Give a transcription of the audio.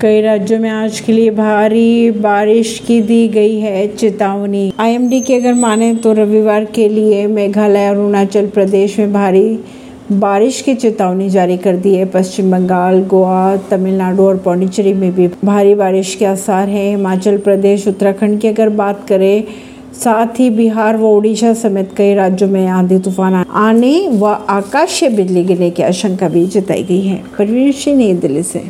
कई राज्यों में आज के लिए भारी बारिश की दी गई है चेतावनी। आईएमडी की अगर माने तो रविवार के लिए मेघालय और अरुणाचल प्रदेश में भारी बारिश की चेतावनी जारी कर दी है। पश्चिम बंगाल, गोवा, तमिलनाडु और पौंडीचेरी में भी भारी बारिश के आसार हैं। हिमाचल प्रदेश, उत्तराखंड की अगर बात करें, साथ ही बिहार व उड़ीसा समेत कई राज्यों में आंधी तूफ़ान आने व आकाशीय बिजली गिरने की आशंका भी जताई गई है। परवीन सिंह, नई दिल्ली से।